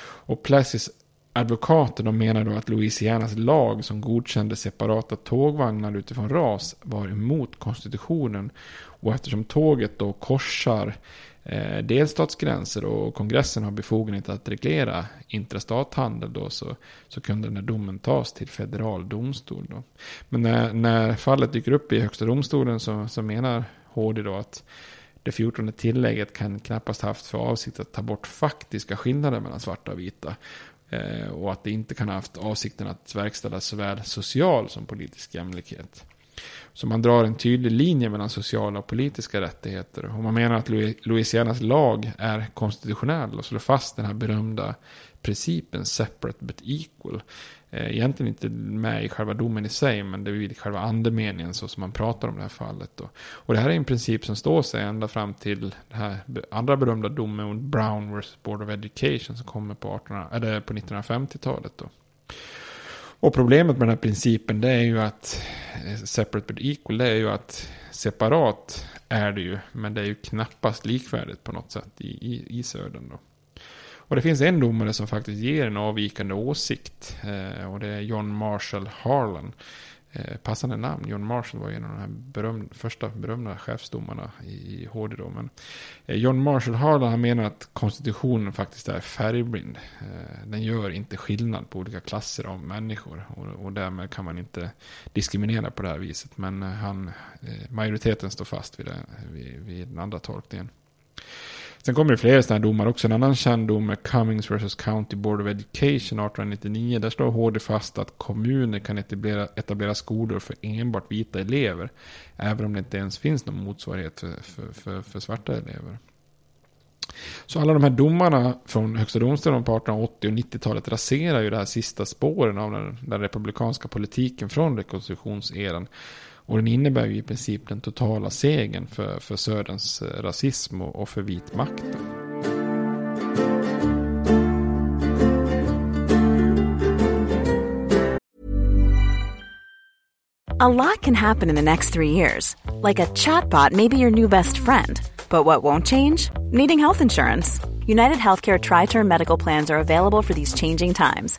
Och Plessys advokater de menar då att Louisianas lag som godkände separata tågvagnar utifrån ras var emot konstitutionen. Och eftersom tåget då korsar eh, delstatsgränser och kongressen har befogenhet att reglera intrastathandel då så, så kunde den här domen tas till federal domstol. Då. Men när, när fallet dyker upp i högsta domstolen så, så menar HD då att det 14 tillägget kan knappast haft för avsikt att ta bort faktiska skillnader mellan svarta och vita. Eh, och att det inte kan ha haft avsikten att verkställa såväl social som politisk jämlikhet. Så man drar en tydlig linje mellan sociala och politiska rättigheter. Och man menar att Louisianas lag är konstitutionell och slår fast den här berömda principen separate but equal. Eh, egentligen inte med i själva domen i sig, men det är vid själva andemeningen så som man pratar om det här fallet. Då. Och det här är en princip som står sig ända fram till den här andra berömda domen Brown vs. Board of Education som kommer på, 18, eller på 1950-talet. Då. Och problemet med den här principen det är ju att eh, separate but equal, det är ju att separat är det ju, men det är ju knappast likvärdigt på något sätt i, i, i södern. Då. Och det finns en domare som faktiskt ger en avvikande åsikt. Eh, och det är John Marshall Harlan. Eh, passande namn. John Marshall var en av de här berömda, första berömda chefsdomarna i HD. Då. Men, eh, John Marshall Harlan han menar att konstitutionen faktiskt är färgblind. Eh, den gör inte skillnad på olika klasser av människor. Och, och därmed kan man inte diskriminera på det här viset. Men eh, han, eh, majoriteten står fast vid, det, vid, vid den andra tolkningen. Sen kommer det flera sådana här domar också. En annan känd dom är Cummings vs. County Board of Education 1899. Där slår HD fast att kommuner kan etablera, etablera skolor för enbart vita elever. Även om det inte ens finns någon motsvarighet för, för, för, för svarta elever. Så alla de här domarna från Högsta domstolen på 1880 och 90-talet raserar ju de här sista spåren av den, den republikanska politiken från rekonstruktionseran. Och den innebär ju i princip den totala segern för, för Söderns eh, rasism och, och för vit makt. A lot can happen in the next three years. Like a chatbot may be your new best friend. But what won't change? Needing health insurance. United Healthcare Tri Term Medical Plans are available for these changing times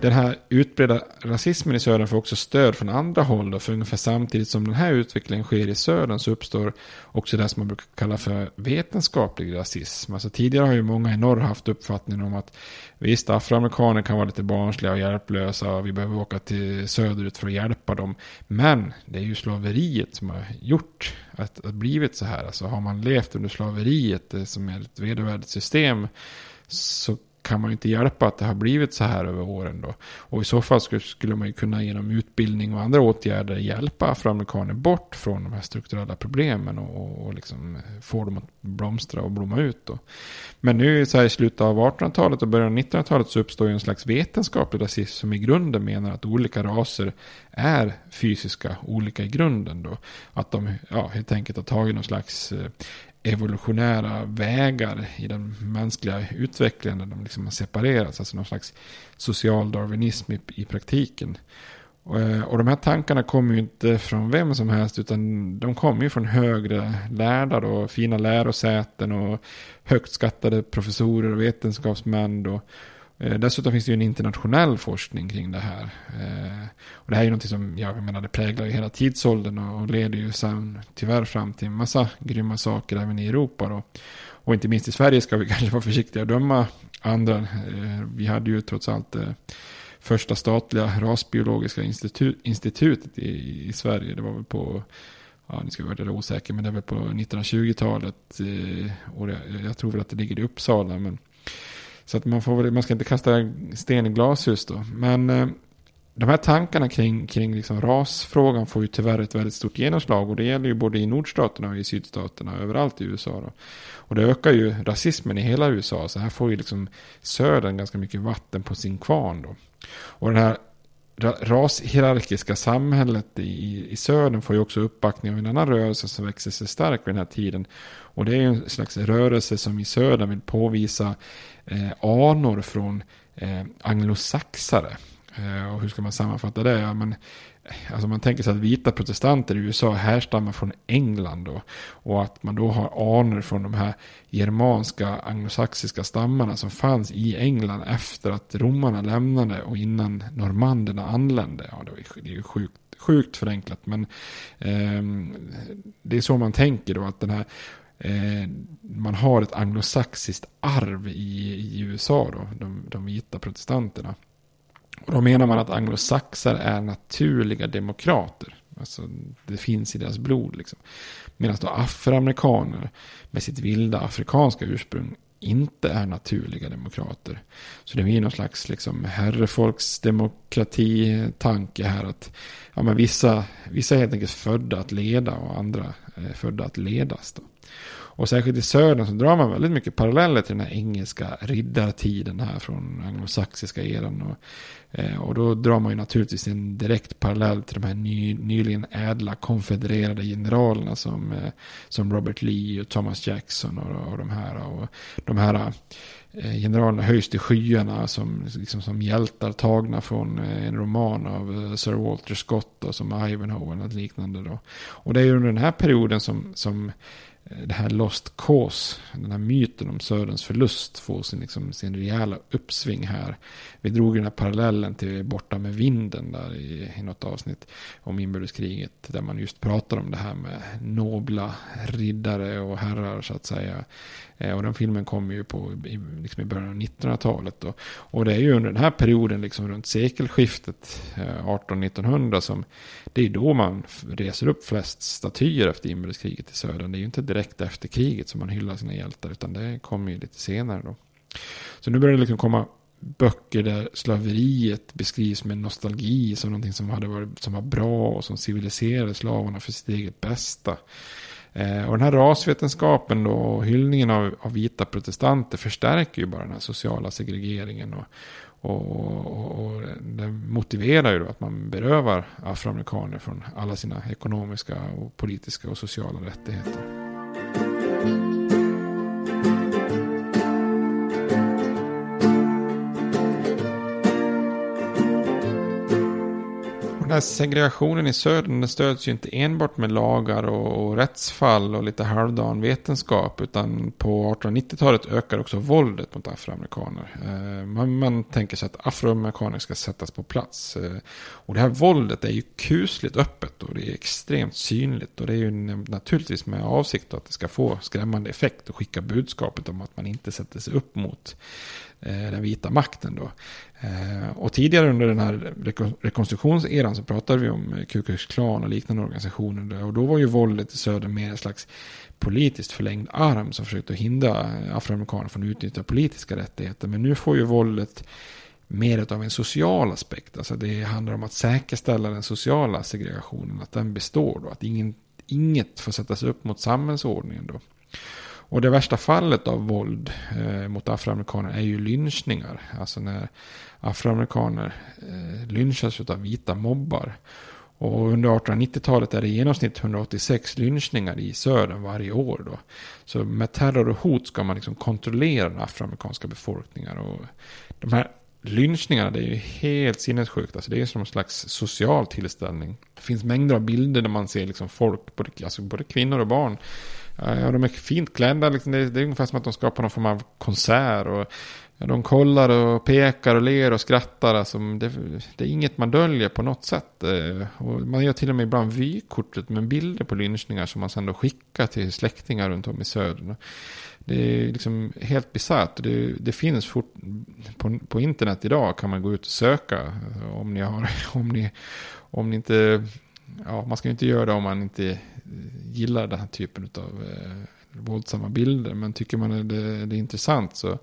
Den här utbredda rasismen i södern får också stöd från andra håll. Då, för ungefär samtidigt som den här utvecklingen sker i södern så uppstår också det som man brukar kalla för vetenskaplig rasism. Alltså tidigare har ju många i norr haft uppfattningen om att visst, afroamerikaner kan vara lite barnsliga och hjälplösa och vi behöver åka till söderut för att hjälpa dem. Men det är ju slaveriet som har gjort att det blivit så här. Alltså har man levt under slaveriet som är ett vedervärdigt system så kan man ju inte hjälpa att det har blivit så här över åren då. Och i så fall skulle man ju kunna genom utbildning och andra åtgärder hjälpa afroamerikaner bort från de här strukturella problemen och, och liksom eh, få dem att blomstra och blomma ut då. Men nu så här i slutet av 1800-talet och början av 1900-talet så uppstår ju en slags vetenskaplig rasism som i grunden menar att olika raser är fysiska olika i grunden då. Att de ja, helt enkelt har tagit någon slags eh, evolutionära vägar i den mänskliga utvecklingen. Där de liksom har separerats, alltså någon slags social darwinism i, i praktiken. Och, eh, och de här tankarna kommer ju inte från vem som helst utan de kommer ju från högre lärda och fina lärosäten och högt skattade professorer och vetenskapsmän. Då. Eh, dessutom finns det ju en internationell forskning kring det här. Eh, och det här är ju någonting som, jag menar, det präglar ju hela tidsåldern och leder ju sen tyvärr fram till en massa grymma saker även i Europa då. Och inte minst i Sverige ska vi kanske vara försiktiga att döma andra. Eh, vi hade ju trots allt första statliga rasbiologiska institut, institutet i, i Sverige. Det var väl på ja, nu ska jag vara osäker, men det var väl på 1920-talet. och jag, jag tror väl att det ligger i Uppsala, men så att man, får, man ska inte kasta sten i glashus då. Men eh, de här tankarna kring, kring liksom rasfrågan får ju tyvärr ett väldigt stort genomslag. Och det gäller ju både i nordstaterna och i sydstaterna, överallt i USA. Då. Och det ökar ju rasismen i hela USA. Så här får ju liksom södern ganska mycket vatten på sin kvarn då. Och den här rashierarkiska samhället i, i södern får ju också uppbackning av en annan rörelse som växer sig stark vid den här tiden. Och det är en slags rörelse som i söder vill påvisa eh, anor från eh, anglosaxare. Eh, och hur ska man sammanfatta det? Ja, men, alltså man tänker sig att vita protestanter i USA härstammar från England då, och att man då har anor från de här germanska anglosaxiska stammarna som fanns i England efter att romarna lämnade och innan normanderna anlände. Ja, det är ju sjukt, sjukt förenklat men eh, det är så man tänker då att den här eh, man har ett anglosaxiskt arv i, i USA då, de, de vita protestanterna. Och då menar man att anglosaxar är naturliga demokrater. Alltså det finns i deras blod liksom. Medan då afroamerikaner med sitt vilda afrikanska ursprung inte är naturliga demokrater. Så det blir någon slags liksom, herrefolksdemokrati-tanke här. att ja, men vissa, vissa är helt enkelt födda att leda och andra är födda att ledas. Då. Och särskilt i södern så drar man väldigt mycket paralleller till den här engelska riddartiden här från anglosaxiska eran. Och, eh, och då drar man ju naturligtvis en direkt parallell till de här ny, nyligen ädla konfedererade generalerna som, eh, som Robert Lee och Thomas Jackson och, och de här. Och de här eh, generalerna höjs till skyarna som, liksom som hjältar tagna från eh, en roman av eh, Sir Walter Scott och som Ivanhoe eller något liknande. Då. Och det är ju under den här perioden som, som det här Lost Cause, den här myten om Sörens förlust får sin, liksom, sin rejäla uppsving här. Vi drog den här parallellen till Borta med vinden där i, i något avsnitt om inbördeskriget. Där man just pratar om det här med nobla riddare och herrar så att säga. Eh, och den filmen kom ju på i, liksom i början av 1900-talet. Och, och det är ju under den här perioden, liksom runt sekelskiftet, eh, 18-1900, som det är då man reser upp flest statyer efter inbördeskriget i södern. Det är ju inte direkt efter kriget som man hyllar sina hjältar, utan det kommer ju lite senare då. Så nu börjar det liksom komma böcker där slaveriet beskrivs med nostalgi som någonting som, hade varit, som var bra och som civiliserade slavarna för sitt eget bästa. Eh, och den här rasvetenskapen då, och hyllningen av, av vita protestanter förstärker ju bara den här sociala segregeringen. Och, och, och, och det motiverar ju då att man berövar afroamerikaner från alla sina ekonomiska och politiska och sociala rättigheter. Den här segregationen i södern den stöds ju inte enbart med lagar och, och rättsfall och lite halvdan vetenskap. Utan på 1890-talet ökar också våldet mot afroamerikaner. Eh, man, man, tänker sig att afroamerikaner ska sättas på plats. Eh, och det här våldet är ju kusligt öppet och det är extremt synligt. Och det är ju naturligtvis med avsikt att det ska få skrämmande effekt och skicka budskapet om att man inte sätter sig upp mot Eh, den vita makten då. Eh, och tidigare under den här rekonstruktionseran så pratade vi om eh, Ku Klux Klan och liknande organisationer. Och då var ju våldet i söder mer en slags politiskt förlängd arm som försökte hindra afroamerikaner från att utnyttja politiska rättigheter. Men nu får ju våldet mer av en social aspekt. Alltså det handlar om att säkerställa den sociala segregationen, att den består då. Att ingen, inget får sättas upp mot samhällsordningen då. Och det värsta fallet av våld eh, mot afroamerikaner är ju lynchningar. Alltså när afroamerikaner eh, lynchas av vita mobbar. Och under 1890-talet är det i genomsnitt 186 lynchningar i södern varje år. Då. Så med terror och hot ska man liksom kontrollera den afroamerikanska befolkningen. Och de här lynchningarna, det är ju helt sinnessjukt. Alltså det är som en slags social tillställning. Det finns mängder av bilder där man ser liksom folk, både, alltså både kvinnor och barn, Ja, de är fint klädda. Liksom. Det, är, det är ungefär som att de skapar någon form av konsert. Och, ja, de kollar och pekar och ler och skrattar. Alltså, det, det, är inget man döljer på något sätt. Eh, och man gör till och med ibland vykortet med bilder på lynchningar som man sen då skickar till släktingar runt om i södern. Det är liksom helt bisarrt. Det, det finns fort, på, på internet idag kan man gå ut och söka. Eh, om ni, har, om ni, om ni inte ja, man ska ju inte göra det om man inte Eh, gillar den här typen av eh, våldsamma bilder. Men tycker man det, det är intressant så,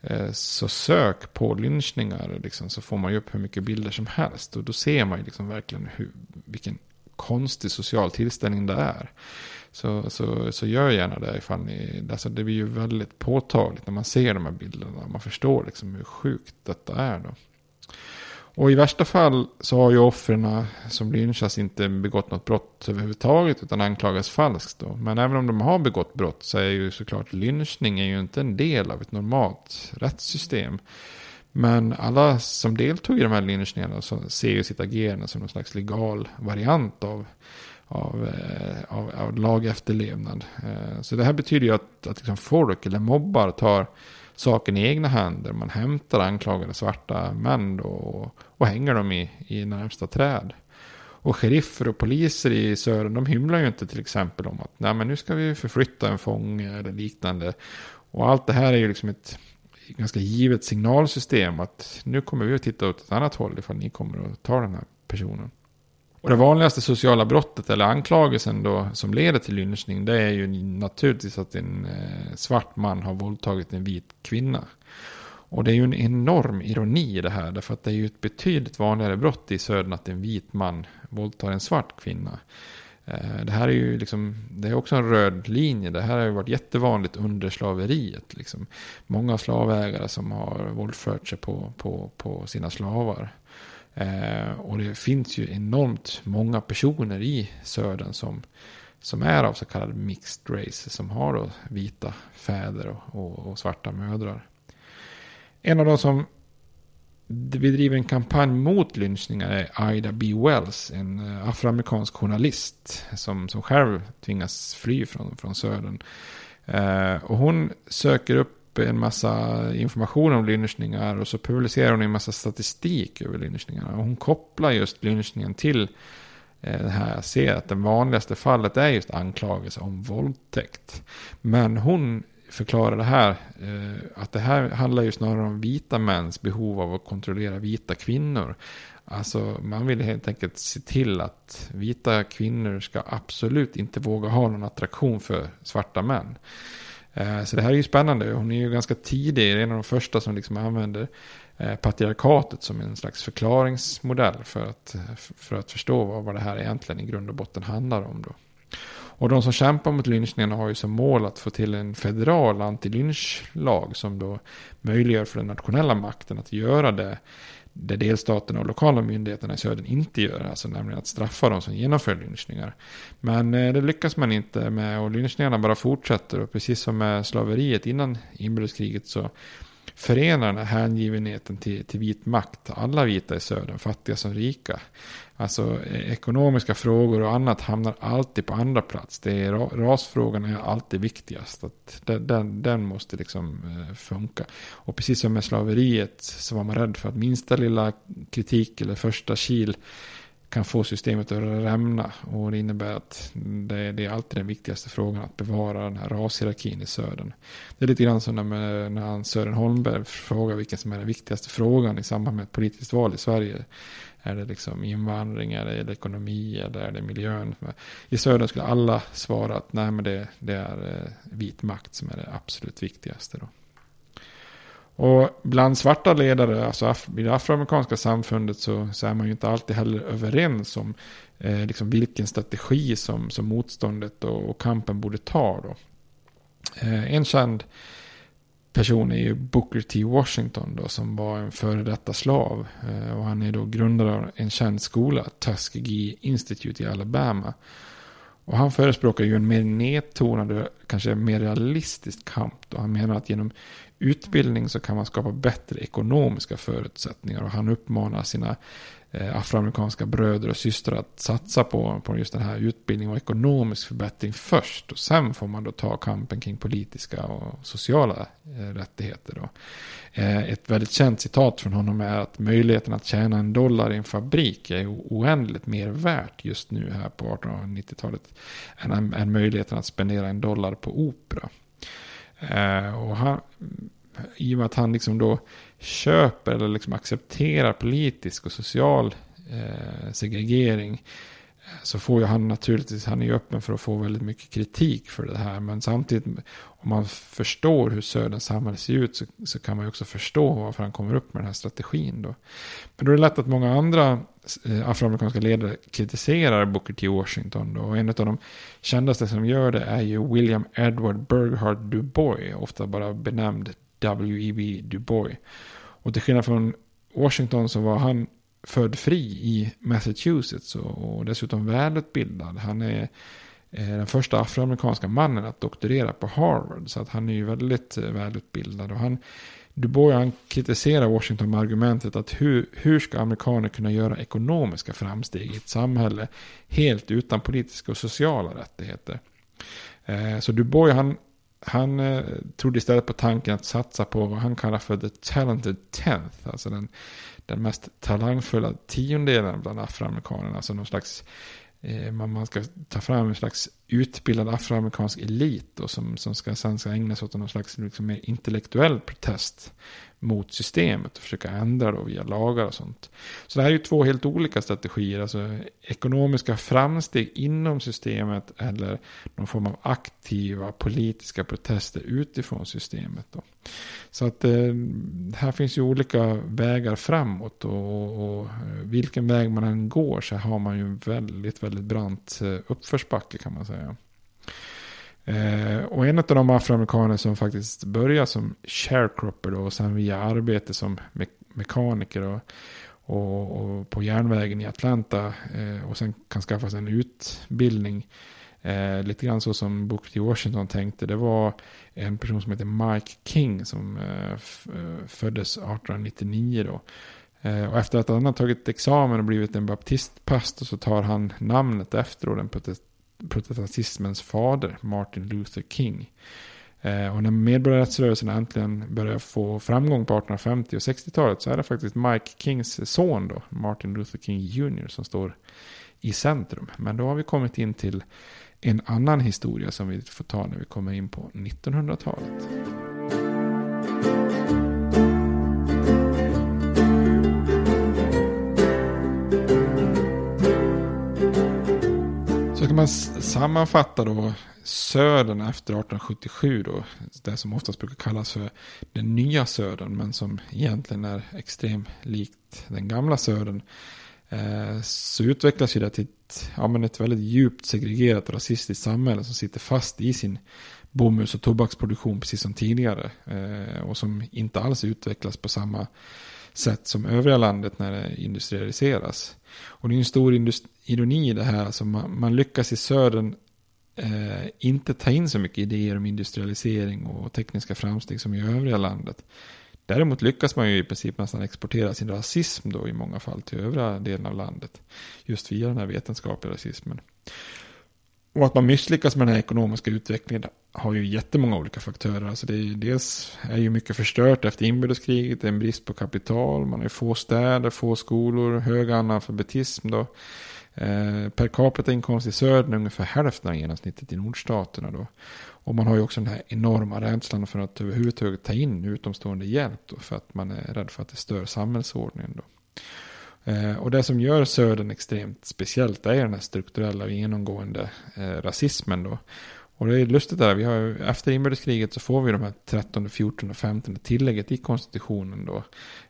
eh, så sök på lynchningar. Liksom, så får man ju upp hur mycket bilder som helst. Och då ser man ju liksom verkligen hur, vilken konstig social tillställning det är. Så, så, så gör gärna det ifall ni, alltså det blir ju väldigt påtagligt när man ser de här bilderna. Man förstår liksom hur sjukt detta är då. Och i värsta fall så har ju offren som lynchas inte begått något brott överhuvudtaget utan anklagas falskt. Då. Men även om de har begått brott så är ju såklart lynchning är ju inte en del av ett normalt rättssystem. Men alla som deltog i de här lynchningarna så ser ju sitt agerande som någon slags legal variant av, av, eh, av, av lagefterlevnad. Eh, så det här betyder ju att, att liksom folk eller mobbar tar saken i egna händer. Man hämtar anklagade svarta män och, och hänger dem i, i närmsta träd. Och sheriffer och poliser i södern, de hymlar ju inte till exempel om att Nej, men nu ska vi förflytta en fånge eller liknande. Och allt det här är ju liksom ett ganska givet signalsystem att nu kommer vi att titta åt ett annat håll ifall ni kommer att ta den här personen. Och det vanligaste sociala brottet eller anklagelsen då som leder till lynchning det är ju naturligtvis att en eh, svart man har våldtagit en vit kvinna. Och det är ju en enorm ironi i det här därför att det är ju ett betydligt vanligare brott i södern att en vit man våldtar en svart kvinna. Eh, det här är ju liksom, det är också en röd linje. Det här har ju varit jättevanligt under slaveriet. Liksom. Många slavägare som har våldfört sig på, på, på sina slavar. Eh, och det finns ju enormt många personer i södern som, som är av så kallade mixed race. Som har då vita fäder och, och, och svarta mödrar. En av de som bedriver en kampanj mot lynchningar är Ida B. Wells, en eh, afroamerikansk journalist som, som själv tvingas fly från, från södern. Eh, och hon söker upp en massa information om lynchningar och så publicerar hon en massa statistik över lynchningarna. Och hon kopplar just lynchningen till eh, det här. Jag ser att det vanligaste fallet är just anklagelse om våldtäkt. Men hon förklarar det här, eh, att det här handlar ju snarare om vita mäns behov av att kontrollera vita kvinnor. Alltså man vill helt enkelt se till att vita kvinnor ska absolut inte våga ha någon attraktion för svarta män. Eh, så det här är ju spännande. Hon är ju ganska tidig, en av de första som liksom använder eh, patriarkatet som en slags förklaringsmodell för att, för att förstå vad, vad det här egentligen i grund och botten handlar om. Då. Och de som kämpar mot lynchningarna har ju som mål att få till en federal antilynchlag som då möjliggör för den nationella makten att göra det det delstaterna och lokala myndigheterna i södern inte gör, alltså nämligen att straffa de som genomför lynchningar. Men eh, det lyckas man inte med och lynchningarna bara fortsätter och precis som med slaveriet innan inbördeskriget så förenar den här hängivenheten till, till vit makt. Alla vita i södern, fattiga som rika. Alltså eh, ekonomiska frågor och annat hamnar alltid på andra plats. Det är, rasfrågan är alltid viktigast. Att den, den, den måste liksom eh, funka. Och precis som med slaveriet så var man rädd för att minsta lilla kritik eller första kil kan få systemet att rämna. Och det innebär att det, det, är alltid den viktigaste frågan att bevara den här rashierarkin i södern. Det är lite grann som när, när Sören Holmberg frågar vilken som är den viktigaste frågan i samband med ett politiskt val i Sverige. Är det liksom invandring, är det ekonomi eller är det miljön? I södern skulle alla svara att nej men det, det är eh, vit makt som är det absolut viktigaste. Då. Och bland svarta ledare, alltså i det afroamerikanska samfundet så, så är man ju inte alltid heller överens om eh, liksom vilken strategi som, som motståndet och, och kampen borde ta. Då. Eh, en känd person är ju Booker T. Washington då, som var en före detta slav. Eh, och han är då grundare av en känd skola, Tuskegee Institute i Alabama. Och han förespråkar ju en mer nedtonad och kanske mer realistisk kamp. Då. Han menar att genom utbildning så kan man skapa bättre ekonomiska förutsättningar. Och han uppmanar sina eh, afroamerikanska bröder och systrar att satsa på, på just den här utbildningen och ekonomisk förbättring först. Och sen får man då ta kampen kring politiska och sociala eh, rättigheter. Då. Eh, ett väldigt känt citat från honom är att möjligheten att tjäna en dollar i en fabrik är oändligt mer värt just nu här på 1890-talet än, än möjligheten att spendera en dollar på opera. Eh, och han, I och med att han liksom då köper eller liksom accepterar politisk och social eh, segregering så får ju han naturligtvis, han är ju öppen för att få väldigt mycket kritik för det här. Men samtidigt, om man förstår hur Söderns samhälle ser ut så, så, kan man ju också förstå varför han kommer upp med den här strategin. Då. Men då är det lätt att många andra eh, afroamerikanska ledare kritiserar Booker T. Washington. Då. Och en av de kändaste som gör det är ju William Edward Burghardt Du Bois, ofta bara benämnd W.E.B. Du Bois. Och till skillnad från Washington så var han född fri i Massachusetts och, och dessutom välutbildad. Han är eh, den första afroamerikanska mannen att doktorera på Harvard. Så att han är ju väldigt eh, välutbildad. Och han, du han kritiserar Washington med argumentet att hur, hur ska amerikaner kunna göra ekonomiska framsteg i ett samhälle helt utan politiska och sociala rättigheter. Eh, så Du han, han trodde istället på tanken att satsa på vad han kallar för the talented tenth. Alltså den den mest talangfulla tiondelen bland afroamerikanerna. Alltså någon slags, eh, man ska ta fram en slags utbildad afroamerikansk elit då, som, som ska, sen ska ägna sig åt någon slags liksom, mer intellektuell protest mot systemet och försöka ändra då via lagar och sånt. Så det här är ju två helt olika strategier. Alltså ekonomiska framsteg inom systemet eller någon form av aktiva politiska protester utifrån systemet. Då. Så att eh, här finns ju olika vägar framåt och, och, vilken väg man än går så har man ju en väldigt, väldigt brant eh, uppförsbacke kan man säga. Eh, och en av de afroamerikaner som faktiskt började som sharecropper då, och sen via arbete som me mekaniker och, och, och, på järnvägen i Atlanta eh, och sen kan skaffa sig en utbildning. Eh, lite grann så som Booker T. Washington tänkte. Det var en person som heter Mike King som eh, eh föddes 1899 då. Eh, och efter att han har tagit examen och blivit en baptistpastor så tar han namnet efter då, den protestantismens fader, Martin Luther King. Eh, och när medborgarrättsrörelsen äntligen började få framgång på 1850 och 60-talet så är det faktiskt Mike Kings son då, Martin Luther King Jr. som står i centrum. Men då har vi kommit in till en annan historia som vi får ta när vi kommer in på 1900-talet. Så kan man sammanfatta då södern efter 1877 då. Det som oftast brukar kallas för den nya södern. Men som egentligen är extremt likt den gamla södern. Eh, så utvecklas ju det till ett, ja, men ett väldigt djupt segregerat rasistiskt samhälle som sitter fast i sin bomulls och tobaksproduktion precis som tidigare. Eh, och som inte alls utvecklas på samma sätt som övriga landet när det industrialiseras. Och det är en stor ironi i det här. Alltså man, man lyckas i södern eh, inte ta in så mycket idéer om industrialisering och tekniska framsteg som i övriga landet. Däremot lyckas man ju i princip nästan exportera sin rasism då i många fall till övriga delen av landet. Just via den här vetenskapliga rasismen. Och att man misslyckas med den här ekonomiska utvecklingen har ju jättemånga olika faktorer. Alltså det är, dels är ju mycket förstört efter inbördeskriget, det är en brist på kapital, man har få städer, få skolor, hög analfabetism då. Eh, per capita inkomst i södern är ungefär hälften av genomsnittet i nordstaterna då. Och man har ju också den här enorma rädslan för att överhuvudtaget ta in utomstående hjälp då, för att man är rädd för att det stör samhällsordningen då. Eh, och det som gör södern extremt speciellt är den här strukturella och genomgående eh, rasismen då. Och det är lustigt där, vi har, efter inbördeskriget så får vi de här 13, 14 och 15 tillägget i konstitutionen då.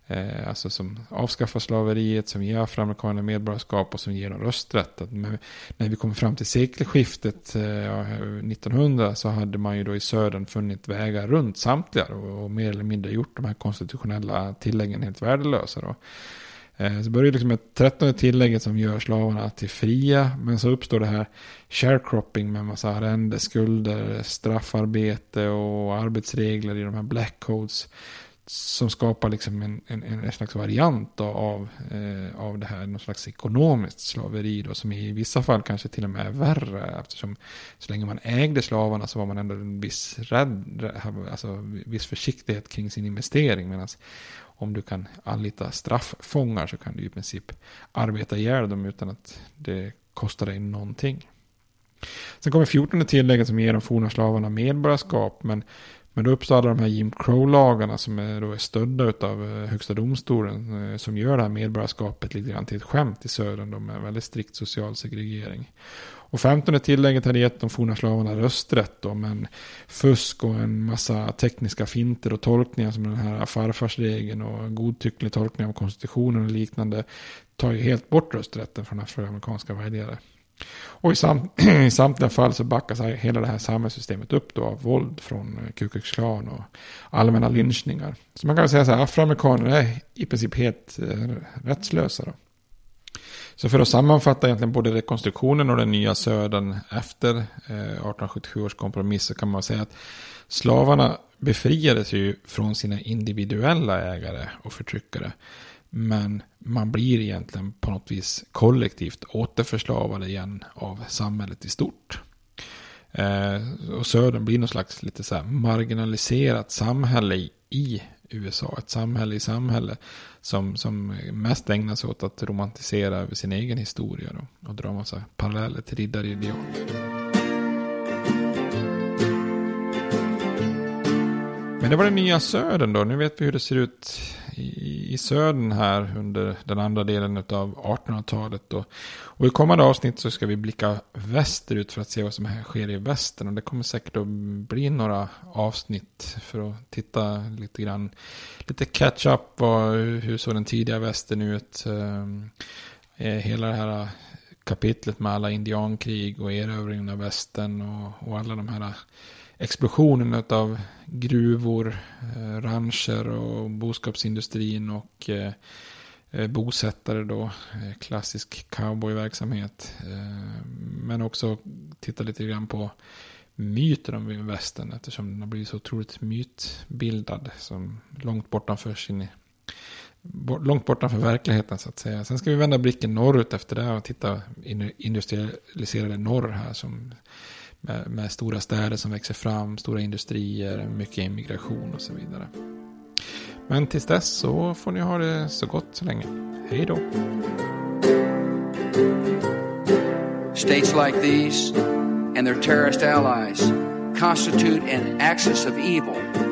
Eh, alltså som avskaffar slaveriet, som ger afroamerikaner medborgarskap och som ger dem rösträtt. Att med, när vi kommer fram till sekelskiftet eh, 1900 så hade man ju då i södern funnit vägar runt samtliga och, och mer eller mindre gjort de här konstitutionella tilläggen helt värdelösa. Då. Eh, så börjar det liksom med trettonde tillägget som gör slavarna till fria. Men så uppstår det här sharecropping med massa arrendeskulder, straffarbete och arbetsregler i de här black codes. Som skapar liksom en, en, en slags variant av, eh, av det här, någon slags ekonomiskt slaveri då, som i vissa fall kanske till och med är värre. Eftersom så länge man ägde slavarna så var man ändå en viss, rädd, alltså, viss försiktighet kring sin investering. Medan om du kan anlita strafffångar så kan du i princip arbeta ihjäl dem utan att det kostar dig någonting. Sen kommer 14 tillägget som ger de forna slavarna medborgarskap. Men, men då uppstår alla de här Jim Crow-lagarna som är, då är stödda av eh, högsta domstolen. Eh, som gör det här medborgarskapet lite grann till ett skämt i södern. De är väldigt strikt social segregering. Och femtonde tillägget hade gett de forna slavarna rösträtt då, men fusk och en massa tekniska finter och tolkningar som den här farfarsregeln och godtycklig tolkning av konstitutionen och liknande tar ju helt bort rösträtten från afroamerikanska väljare. Och i, sam i samtliga fall så backas hela det här samhällssystemet upp då av våld från Ku Klux Klan och allmänna lynchningar. Så man kan säga så här, afroamerikaner är i princip helt eh, rättslösa då. Så för att sammanfatta egentligen både rekonstruktionen och den nya södern efter eh, 1877 års kompromiss så kan man säga att slavarna befriades ju från sina individuella ägare och förtryckare. Men man blir egentligen på något vis kollektivt återförslavade igen av samhället i stort. Eh, och södern blir något slags lite så marginaliserat samhälle i, i USA. Ett samhälle i samhälle som, som mest ägnar sig åt att romantisera över sin egen historia då, och dra massa paralleller till riddarideal. Men det var den nya södern då. Nu vet vi hur det ser ut i, i södern här under den andra delen av 1800-talet. Och, och i kommande avsnitt så ska vi blicka västerut för att se vad som här sker i västern. Och det kommer säkert att bli några avsnitt för att titta lite grann, lite catch up och hur såg den tidiga västern ut. Eh, eh, hela det här kapitlet med alla indiankrig och erövringen av västern och, och alla de här explosionen av gruvor, eh, rancher och boskapsindustrin och eh, eh, bosättare då, klassisk cowboyverksamhet. Men också titta lite grann på myter om västern eftersom den har blivit så otroligt mytbildad som långt bortanför sin långt bortanför verkligheten så att säga. Sen ska vi vända blicken norrut efter det och titta industrialiserade norr här som med, med, stora städer som växer fram, stora industrier, mycket immigration och så vidare. Men tills dess så får ni ha det så gott så länge. Hej då! States like these and their terrorist allies constitute an axis of evil.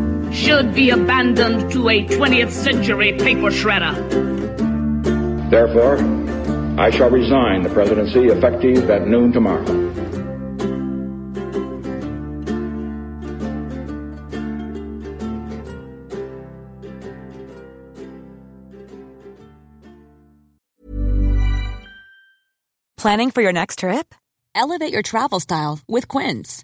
should be abandoned to a 20th century paper shredder. Therefore, I shall resign the presidency effective at noon tomorrow. Planning for your next trip? Elevate your travel style with Quince.